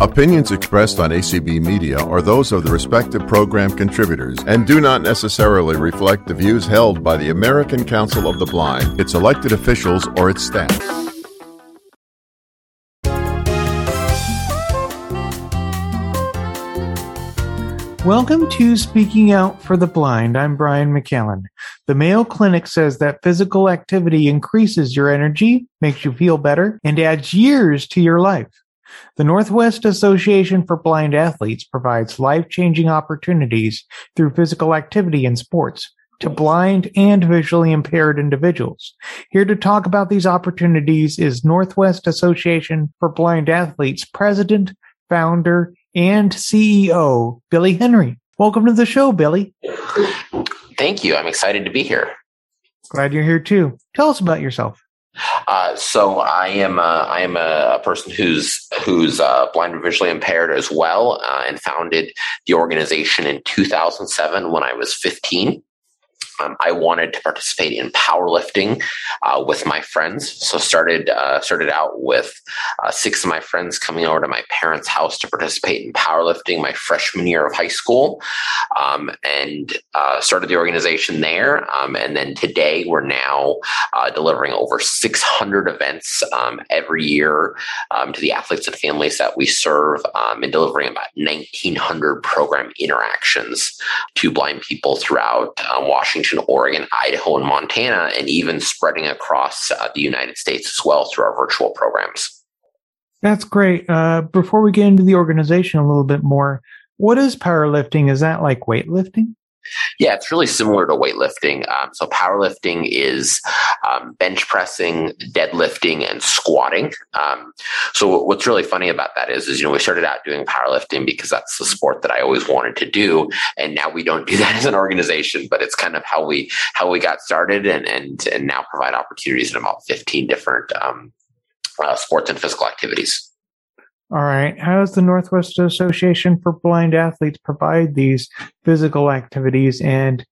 Opinions expressed on ACB Media are those of the respective program contributors and do not necessarily reflect the views held by the American Council of the Blind, its elected officials, or its staff. Welcome to Speaking Out for the Blind. I'm Brian McKellen. The Mayo Clinic says that physical activity increases your energy, makes you feel better, and adds years to your life. The Northwest Association for Blind Athletes provides life-changing opportunities through physical activity and sports to blind and visually impaired individuals. Here to talk about these opportunities is Northwest Association for Blind Athletes President, Founder, and CEO, Billy Henry. Welcome to the show, Billy. Thank you. I'm excited to be here. Glad you're here too. Tell us about yourself. Uh, so I am a, I am a person who's who's uh, blind or visually impaired as well, uh, and founded the organization in 2007 when I was 15. Um, I wanted to participate in powerlifting uh, with my friends, so started uh, started out with uh, six of my friends coming over to my parents' house to participate in powerlifting my freshman year of high school, um, and uh, started the organization there. Um, and then today we're now uh, delivering over 600 events um, every year um, to the athletes and families that we serve, um, and delivering about 1,900 program interactions to blind people throughout uh, Washington. Oregon, Idaho, and Montana, and even spreading across uh, the United States as well through our virtual programs. That's great. Uh, before we get into the organization a little bit more, what is powerlifting? Is that like weightlifting? Yeah, it's really similar to weightlifting. Um, so powerlifting is um, bench pressing, deadlifting, and squatting. Um, so what's really funny about that is, is you know we started out doing powerlifting because that's the sport that I always wanted to do, and now we don't do that as an organization. But it's kind of how we how we got started, and and and now provide opportunities in about fifteen different um, uh, sports and physical activities. All right. How does the Northwest Association for Blind Athletes provide these physical activities and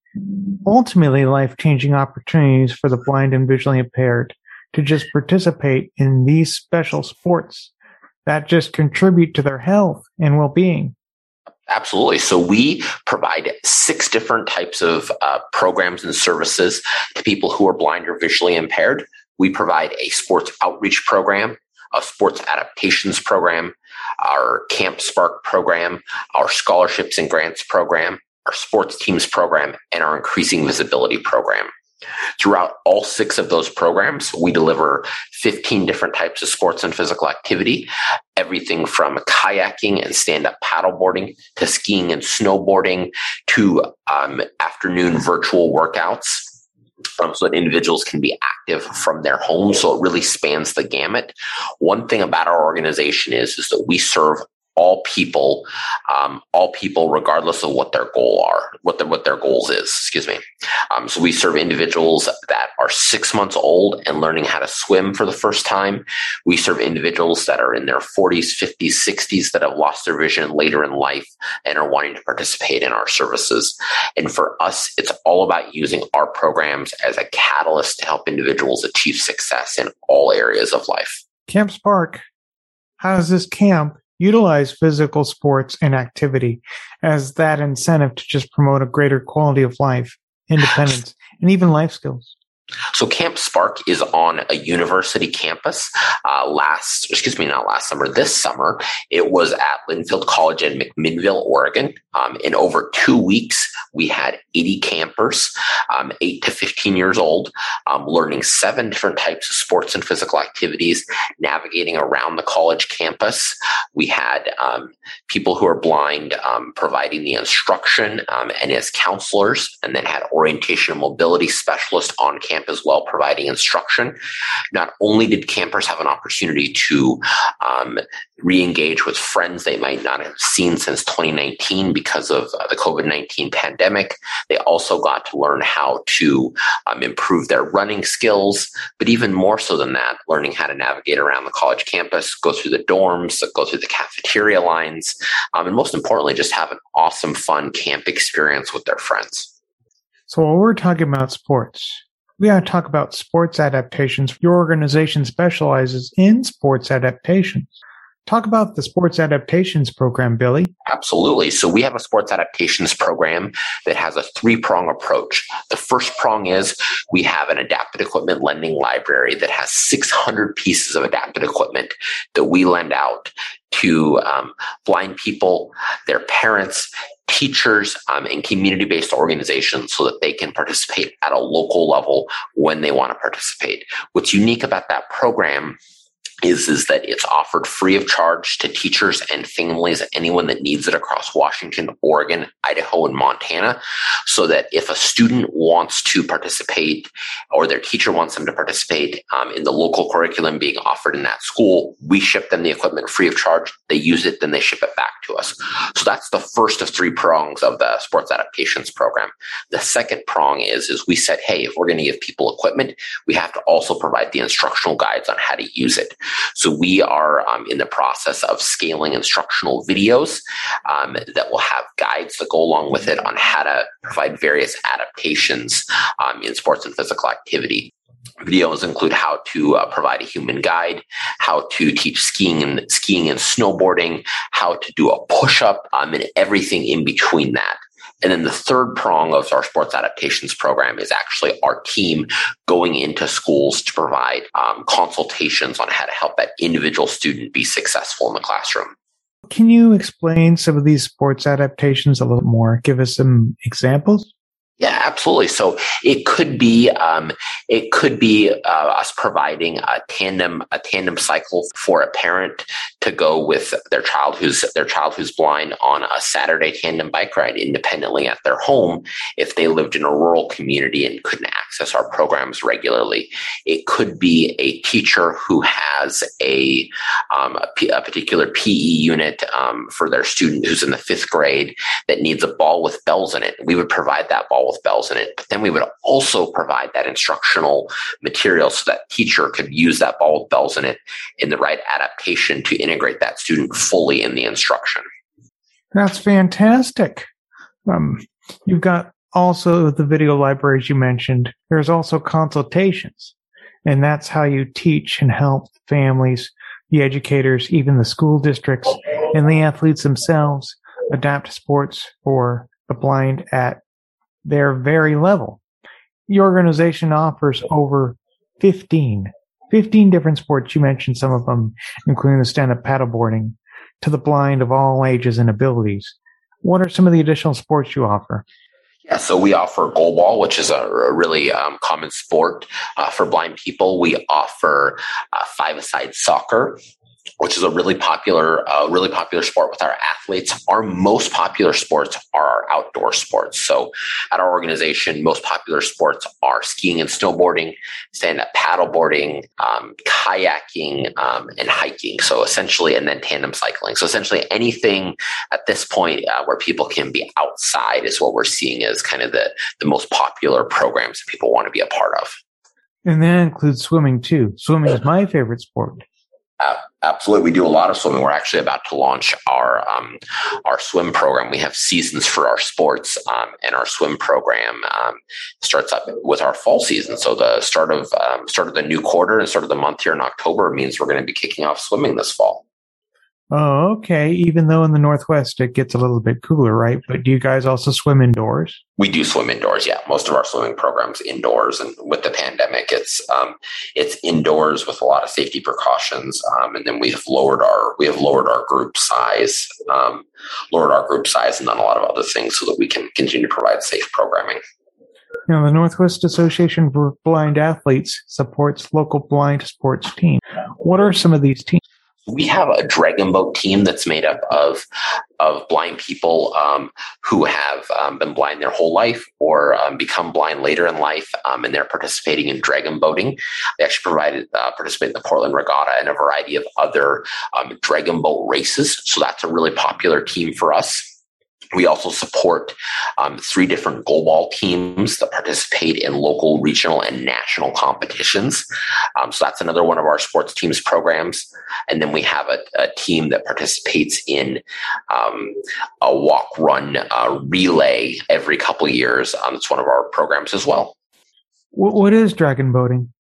ultimately life changing opportunities for the blind and visually impaired to just participate in these special sports that just contribute to their health and well being? Absolutely. So we provide six different types of uh, programs and services to people who are blind or visually impaired. We provide a sports outreach program a sports adaptations program, our Camp Spark program, our scholarships and grants program, our sports teams program, and our increasing visibility program. Throughout all six of those programs, we deliver 15 different types of sports and physical activity, everything from kayaking and stand up paddleboarding to skiing and snowboarding to um, afternoon virtual workouts um, so that individuals can be active from their home. So it really spans the gamut. One thing about our organization is, is that we serve all people, um, all people, regardless of what their goal are, what their what their goals is. Excuse me. Um, so we serve individuals that are six months old and learning how to swim for the first time. We serve individuals that are in their 40s, 50s, 60s that have lost their vision later in life and are wanting to participate in our services. And for us, it's all about using our programs as a catalyst to help individuals achieve success in all areas of life. Camp Spark. How does this camp utilize physical sports and activity as that incentive to just promote a greater quality of life, independence, and even life skills. So Camp Spark is on a university campus. Uh, last, excuse me, not last summer, this summer, it was at Linfield College in McMinnville, Oregon. Um, in over two weeks, we had 80 campers, um, eight to 15 years old, um, learning seven different types of sports and physical activities, navigating around the college campus. We had um, people who are blind um, providing the instruction um, and as counselors, and then had orientation and mobility specialists on campus camp as well, providing instruction. Not only did campers have an opportunity to um, re-engage with friends they might not have seen since 2019 because of uh, the COVID-19 pandemic, they also got to learn how to um, improve their running skills. But even more so than that, learning how to navigate around the college campus, go through the dorms, go through the cafeteria lines, um, and most importantly, just have an awesome, fun camp experience with their friends. So while we're talking about sports, we got to talk about sports adaptations. Your organization specializes in sports adaptations. Talk about the sports adaptations program, Billy. Absolutely. So we have a sports adaptations program that has a three prong approach. The first prong is we have an adapted equipment lending library that has 600 pieces of adapted equipment that we lend out to um, blind people, their parents, teachers, um, and community based organizations so that they can participate at a local level when they want to participate. What's unique about that program is is that it's offered free of charge to teachers and families anyone that needs it across Washington, Oregon, Idaho and Montana so that if a student wants to participate or their teacher wants them to participate um, in the local curriculum being offered in that school we ship them the equipment free of charge. They use it then they ship it back to us. So that's the first of three prongs of the sports adaptations program. The second prong is is we said hey if we're going to give people equipment we have to also provide the instructional guides on how to use it so we are um, in the process of scaling instructional videos um, that will have guides that go along with it on how to provide various adaptations um, in sports and physical activity. Videos include how to uh, provide a human guide, how to teach skiing and skiing and snowboarding, how to do a push up, um, and everything in between that. And then the third prong of our sports adaptations program is actually our team going into schools to provide um, consultations on how to help that individual student be successful in the classroom. Can you explain some of these sports adaptations a little more? Give us some examples. Yeah, absolutely. So it could be um, it could be uh, us providing a tandem a tandem cycle for a parent to go with their child who's their child who's blind on a Saturday tandem bike ride independently at their home if they lived in a rural community and couldn't access our programs regularly. It could be a teacher who has a um, a, P- a particular PE unit um, for their student who's in the fifth grade that needs a ball with bells in it. We would provide that ball with bells in it. But then we would also provide that instructional material so that teacher could use that ball with bells in it in the right adaptation to integrate that student fully in the instruction. That's fantastic. Um, you've got also the video libraries you mentioned. There's also consultations, and that's how you teach and help families, the educators, even the school districts, and the athletes themselves adapt sports for the blind at their very level. Your organization offers over 15, 15 different sports. You mentioned some of them, including the stand-up paddleboarding to the blind of all ages and abilities. What are some of the additional sports you offer? Yeah, so we offer goalball, which is a, really um, common sport uh, for blind people. We offer uh, five-a-side soccer, which is a really popular, uh, really popular sport with our athletes. Our most popular sports are our outdoor sports. So at our organization, most popular sports are skiing and snowboarding, stand-up paddleboarding, um, kayaking, um, and hiking. So essentially, and then tandem cycling. So essentially, anything at this point uh, where people can be outside is what we're seeing as kind of the the most popular programs that people want to be a part of. And that includes swimming too. Swimming is my favorite sport. Uh, absolutely, we do a lot of swimming. We're actually about to launch our um, our swim program. We have seasons for our sports, um, and our swim program um, starts up with our fall season. So the start of um, start of the new quarter and start of the month here in October means we're going to be kicking off swimming this fall. Oh, okay. Even though in the Northwest it gets a little bit cooler, right? But do you guys also swim indoors? We do swim indoors. Yeah, most of our swimming programs indoors, and with the pandemic, it's um, it's indoors with a lot of safety precautions. Um, and then we have lowered our we have lowered our group size, um, lowered our group size, and done a lot of other things so that we can continue to provide safe programming. Now, the Northwest Association for Blind Athletes supports local blind sports teams. What are some of these teams? We have a dragon boat team that's made up of of blind people um, who have um, been blind their whole life or um, become blind later in life, um, and they're participating in dragon boating. They actually provided uh, participate in the Portland Regatta and a variety of other um, dragon boat races. So that's a really popular team for us. We also support um, three different goalball teams that participate in local, regional, and national competitions. Um, so that's another one of our sports teams programs. And then we have a, a team that participates in um, a walk, run, uh, relay every couple years. Um, it's one of our programs as well. what is dragon boating?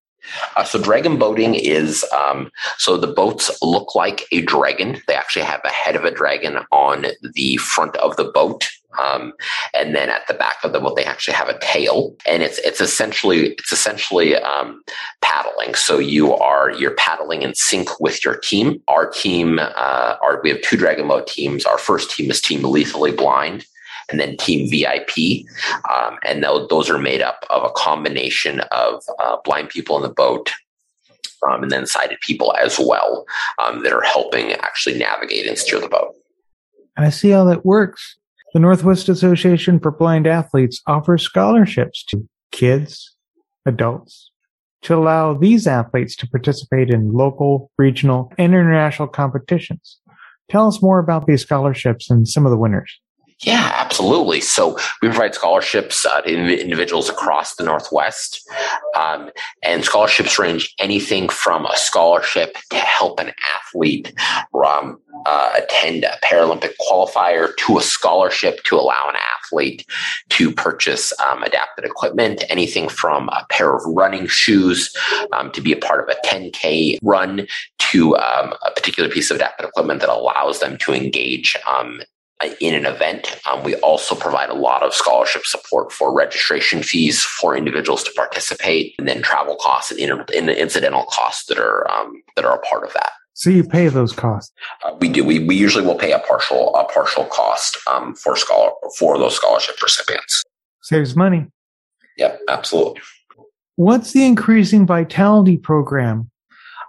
Uh, so dragon boating is um, so the boats look like a dragon. They actually have a head of a dragon on the front of the boat. Um, and then at the back of the boat, they actually have a tail, and it's it's essentially it's essentially um, paddling. So you are you're paddling in sync with your team. Our team, uh, our we have two dragon boat teams. Our first team is Team Lethally Blind, and then Team VIP. Um, and those are made up of a combination of uh, blind people in the boat. Um, and then sighted people as well um, that are helping actually navigate and steer the boat. I see how that works. The Northwest Association for Blind Athletes offers scholarships to kids, adults, to allow these athletes to participate in local, regional, and international competitions. Tell us more about these scholarships and some of the winners. Yeah, absolutely. So we provide scholarships uh, to individuals across the Northwest. Um, and scholarships range anything from a scholarship to help an athlete um, uh, attend a Paralympic qualifier to a scholarship to allow an athlete to purchase um, adapted equipment, anything from a pair of running shoes um, to be a part of a 10K run to um, a particular piece of adapted equipment that allows them to engage um, in an event. Um, we also provide a lot of scholarship support for registration fees for individuals to participate, and then travel costs and, inter- and incidental costs that are um, that are a part of that. So you pay those costs. Uh, we do. We, we usually will pay a partial a partial cost um, for scholar for those scholarship recipients. Saves money. Yep, absolutely. What's the increasing vitality program?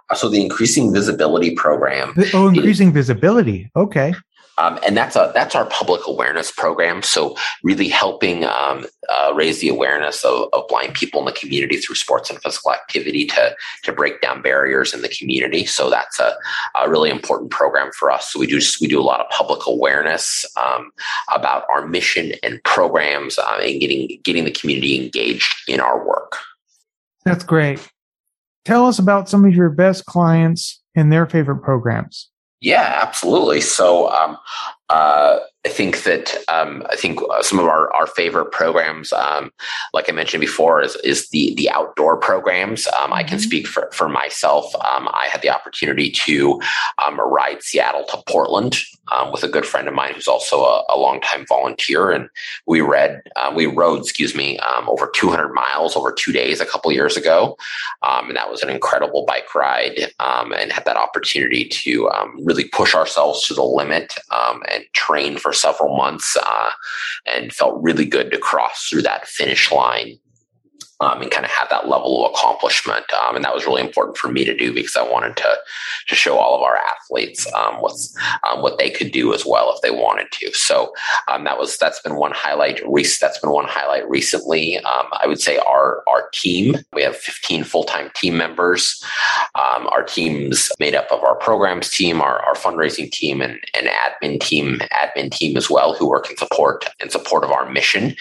Uh, so the increasing visibility program. Oh, increasing is, visibility. Okay. Um, and that's a that's our public awareness program. So really helping um, uh, raise the awareness of, of, blind people in the community through sports and physical activity to to break down barriers in the community. So that's a, a really important program for us. So we do we do a lot of public awareness um, about our mission and programs uh, and getting getting the community engaged in our work. That's great. Tell us about some of your best clients and their favorite programs. Yeah, absolutely. So um, uh, I think that um, I think uh, some of our, our favorite programs, um, like I mentioned before, is is the the outdoor programs. Um, I can mm-hmm. speak for for myself. Um, I had the opportunity to um, ride Seattle to Portland um, with a good friend of mine who's also a, a longtime volunteer, and we read uh, we rode, excuse me, over 200 miles over two days a couple years ago, and that was an incredible bike ride, and had that opportunity to really push ourselves to the limit and train for several months uh, and felt really good to cross through that finish line um, and kind of have that level of accomplishment. Um, and that was really important for me to do because I wanted to to show all of our athletes um, what's um, what they could do as well if they wanted to. So um, that was that's been one highlight. That's been one highlight recently. Um, I would say our our team. We have 15 full time team members. our team's made up of our programs team, our, our fundraising team, and an admin team, admin team as well, who work in support in support of our mission.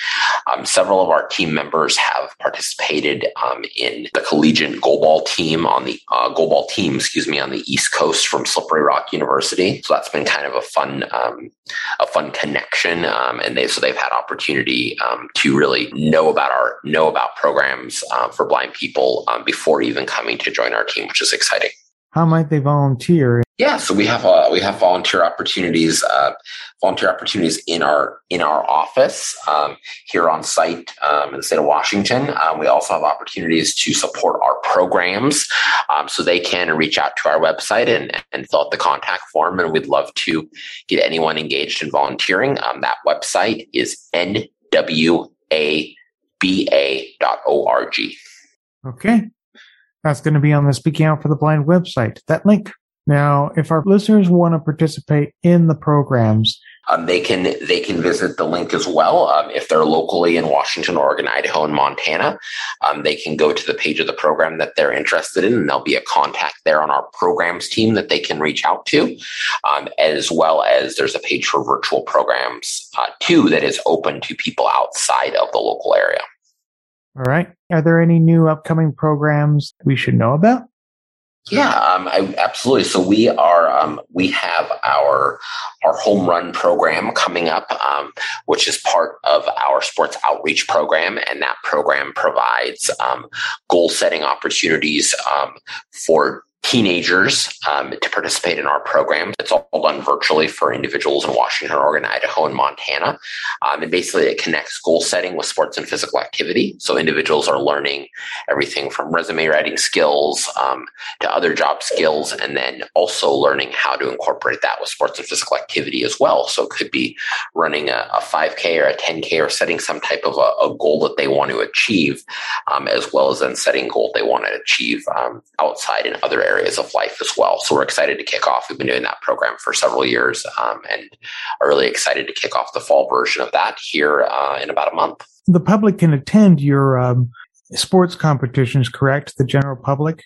several of our team members have participated participated um, in the collegiate goalball team on the uh, goalball team, excuse me, on the East Coast from Slippery Rock University. So that's been kind of a fun, um, a fun connection, um, and they so they've had opportunity um, to really know about our know about programs uh, for blind people um, before even coming to join our team, which is exciting. How might they volunteer yeah, so we have uh, we have volunteer opportunities, uh, volunteer opportunities in our in our office um, here on site um, in the state of Washington. Um, we also have opportunities to support our programs, um, so they can reach out to our website and and fill out the contact form, and we'd love to get anyone engaged in volunteering. Um, that website is nwaba.org. Okay, that's going to be on the Speaking Out for the Blind website. That link. Now, if our listeners want to participate in the programs, um, they can they can visit the link as well. Um, if they're locally in Washington, Oregon, Idaho, and Montana, um, they can go to the page of the program that they're interested in, and there'll be a contact there on our programs team that they can reach out to, um, as well as there's a page for virtual programs uh, too that is open to people outside of the local area. All right. Are there any new upcoming programs we should know about? Yeah, um, I, absolutely. So we are um, we have our our home run program coming up, um, which is part of our sports outreach program, and that program provides um, goal setting opportunities um, for teenagers um, to participate in our program. It's all done virtually for individuals in Washington, Oregon, Idaho, and Montana. Um, and basically, it connects goal setting with sports and physical activity. So individuals are learning everything from resume writing skills um, to other job skills, and then also learning how to incorporate that with sports and physical activity as well. So it could be running a, a 5K or a 10K or setting some type of a, a goal that they want to achieve, um, as well as then setting goals they want to achieve um, outside in other areas areas of life as well. So we're excited to kick off. We've been doing that program for several years um, and are really excited to kick off the fall version of that here uh, in about a month. The public can attend your um, sports competitions, correct? The general public?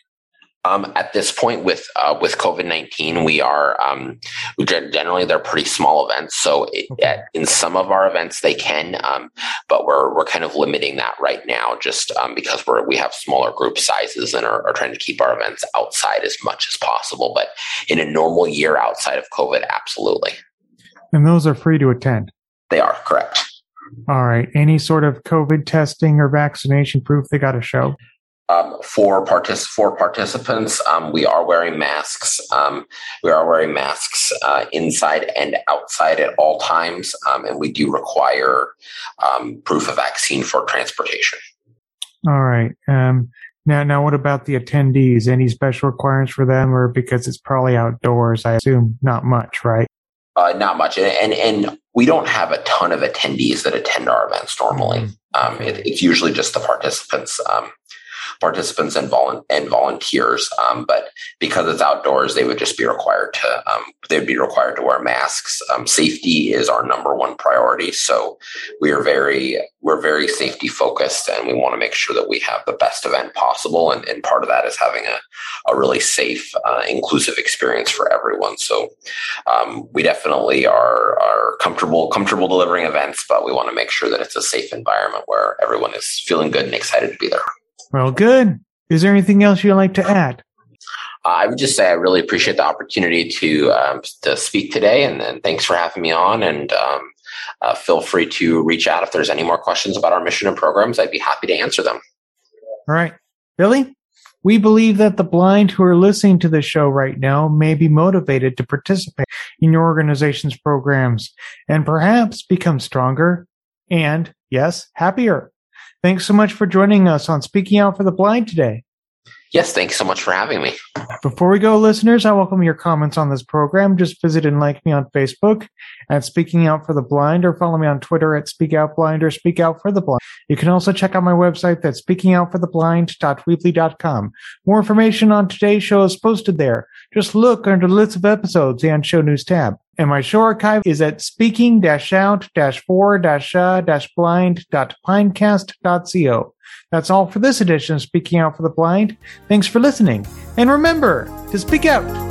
Um, at this point, with uh, with COVID nineteen, we are um, generally they're pretty small events. So it, at, in some of our events they can, um, but we're we're kind of limiting that right now, just um, because we're we have smaller group sizes and are, are, trying to keep our events outside as much as possible. But in a normal year outside of COVID, absolutely. And those are free to attend. They are correct. All right. Any sort of COVID testing or vaccination proof they got to show? Um, for, partic- for participants, um, we are wearing masks. Um, we are wearing masks uh, inside and outside at all times, um, and we do require um, proof of vaccine for transportation. All right. Um, now, now, what about the attendees? Any special requirements for them, or because it's probably outdoors? I assume not much, right? Uh, not much, and, and, and we don't have a ton of attendees that attend our events normally. Mm-hmm. It, it's usually just the participants. Participants and, volu- and volunteers. Um, but because it's outdoors, they would just be required to um, they would be required to wear masks. Um, safety is our number one priority, so we are very we're very safety focused, and we want to make sure that we have the best event possible. And, and part of that is having a, a really safe, uh, inclusive experience for everyone. So um, we definitely are are comfortable comfortable delivering events, but we want to make sure that it's a safe environment where everyone is feeling good and excited to be there. Well, good. Is there anything else you'd like to add? Uh, I would just say I really appreciate the opportunity to um, to speak today, and, and, thanks for having me on. And um, uh, feel free to reach out if there's any more questions about our mission and programs. I'd be happy to answer them. All right, Billy. We believe that the blind who are listening to this show right now may be motivated to participate in your organization's programs and perhaps become stronger and, yes, happier. Thanks so much for joining us on Speaking Out for the Blind today. Yes, thanks so much for having me. Before we go, listeners, I welcome your comments on this program. Just visit and like me on Facebook at Speaking Out for the Blind or follow me on Twitter at Speak Out Blind or Speak Out for the Blind. You can also check out my website that's speakingoutfortheblind.weebly.com. More information on today's show is posted there. Just look under the list of episodes and show news tab. And my show archive is at speaking-out-for-blind.pinecast.co. That's all for this edition of Speaking Out for the Blind. Thanks for listening. And remember to speak out.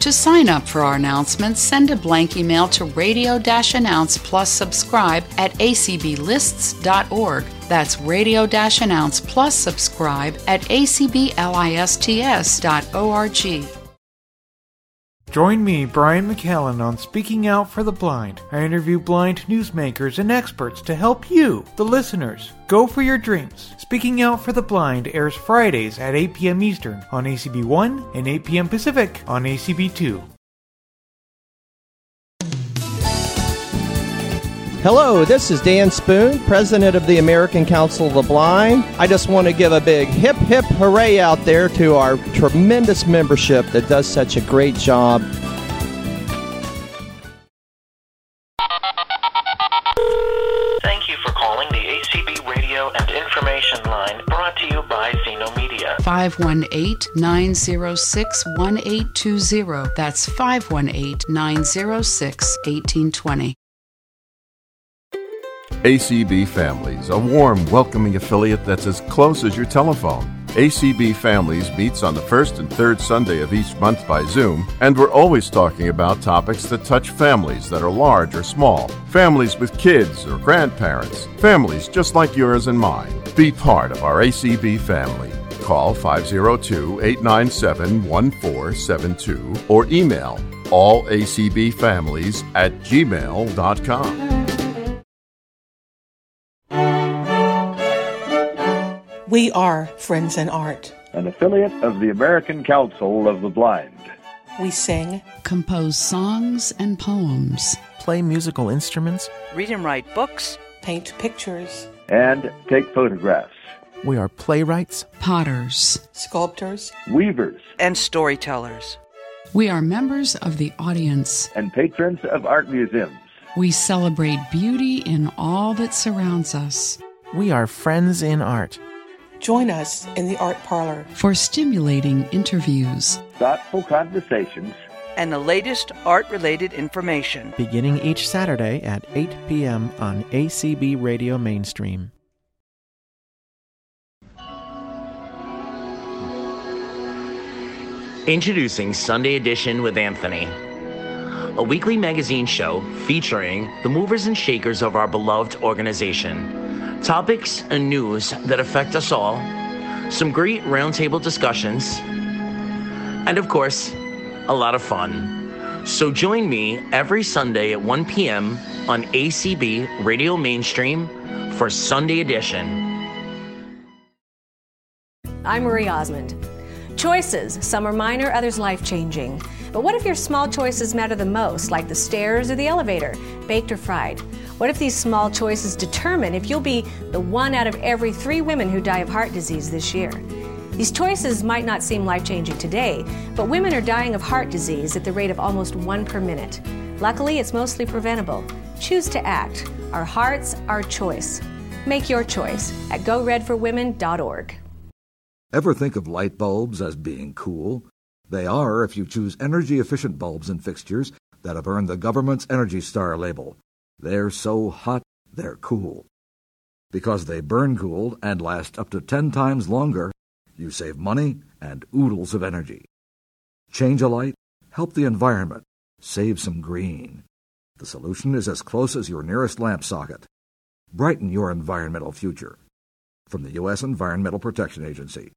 To sign up for our announcements, send a blank email to radio announce plus subscribe at acblists.org. That's radio announce plus subscribe at acblists.org. Join me, Brian McCallan, on Speaking Out for the Blind. I interview blind newsmakers and experts to help you, the listeners, go for your dreams. Speaking Out for the Blind airs Fridays at 8 p.m. Eastern on ACB1 and 8 p.m. Pacific on ACB2. Hello, this is Dan Spoone, President of the American Council of the Blind. I just want to give a big hip hip hooray out there to our tremendous membership that does such a great job. Thank you for calling the ACB Radio and Information Line brought to you by Zeno Media. 518 906 1820. That's 518 906 1820. ACB Families, a warm, welcoming affiliate that's as close as your telephone. ACB Families meets on the first and third Sunday of each month by Zoom, and we're always talking about topics that touch families that are large or small, families with kids or grandparents, families just like yours and mine. Be part of our ACB family. Call 502 897 1472 or email allacbfamilies at gmail.com. We are Friends in Art. An affiliate of the American Council of the Blind. We sing, compose songs and poems, play musical instruments, read and write books, paint pictures, and take photographs. We are playwrights, potters, sculptors, weavers, and storytellers. We are members of the audience and patrons of art museums. We celebrate beauty in all that surrounds us. We are Friends in Art. Join us in the art parlor for stimulating interviews, thoughtful conversations, and the latest art related information. Beginning each Saturday at 8 p.m. on ACB Radio Mainstream. Introducing Sunday Edition with Anthony, a weekly magazine show featuring the movers and shakers of our beloved organization, topics and news that affect us all, some great roundtable discussions, and of course, a lot of fun. So join me every Sunday at 1 p.m. on ACB Radio Mainstream for Sunday Edition. I'm Marie Osmond. Choices, some are minor, others life changing. But what if your small choices matter the most, like the stairs or the elevator, baked or fried? What if these small choices determine if you'll be the one out of every three women who die of heart disease this year? These choices might not seem life changing today, but women are dying of heart disease at the rate of almost one per minute. Luckily, it's mostly preventable. Choose to act. Our hearts, our choice. Make your choice at goredforwomen.org. Ever think of light bulbs as being cool? They are if you choose energy efficient bulbs and fixtures that have earned the government's Energy Star label. They're so hot, they're cool. Because they burn cool and last up to 10 times longer, you save money and oodles of energy. Change a light, help the environment, save some green. The solution is as close as your nearest lamp socket. Brighten your environmental future. From the U.S. Environmental Protection Agency.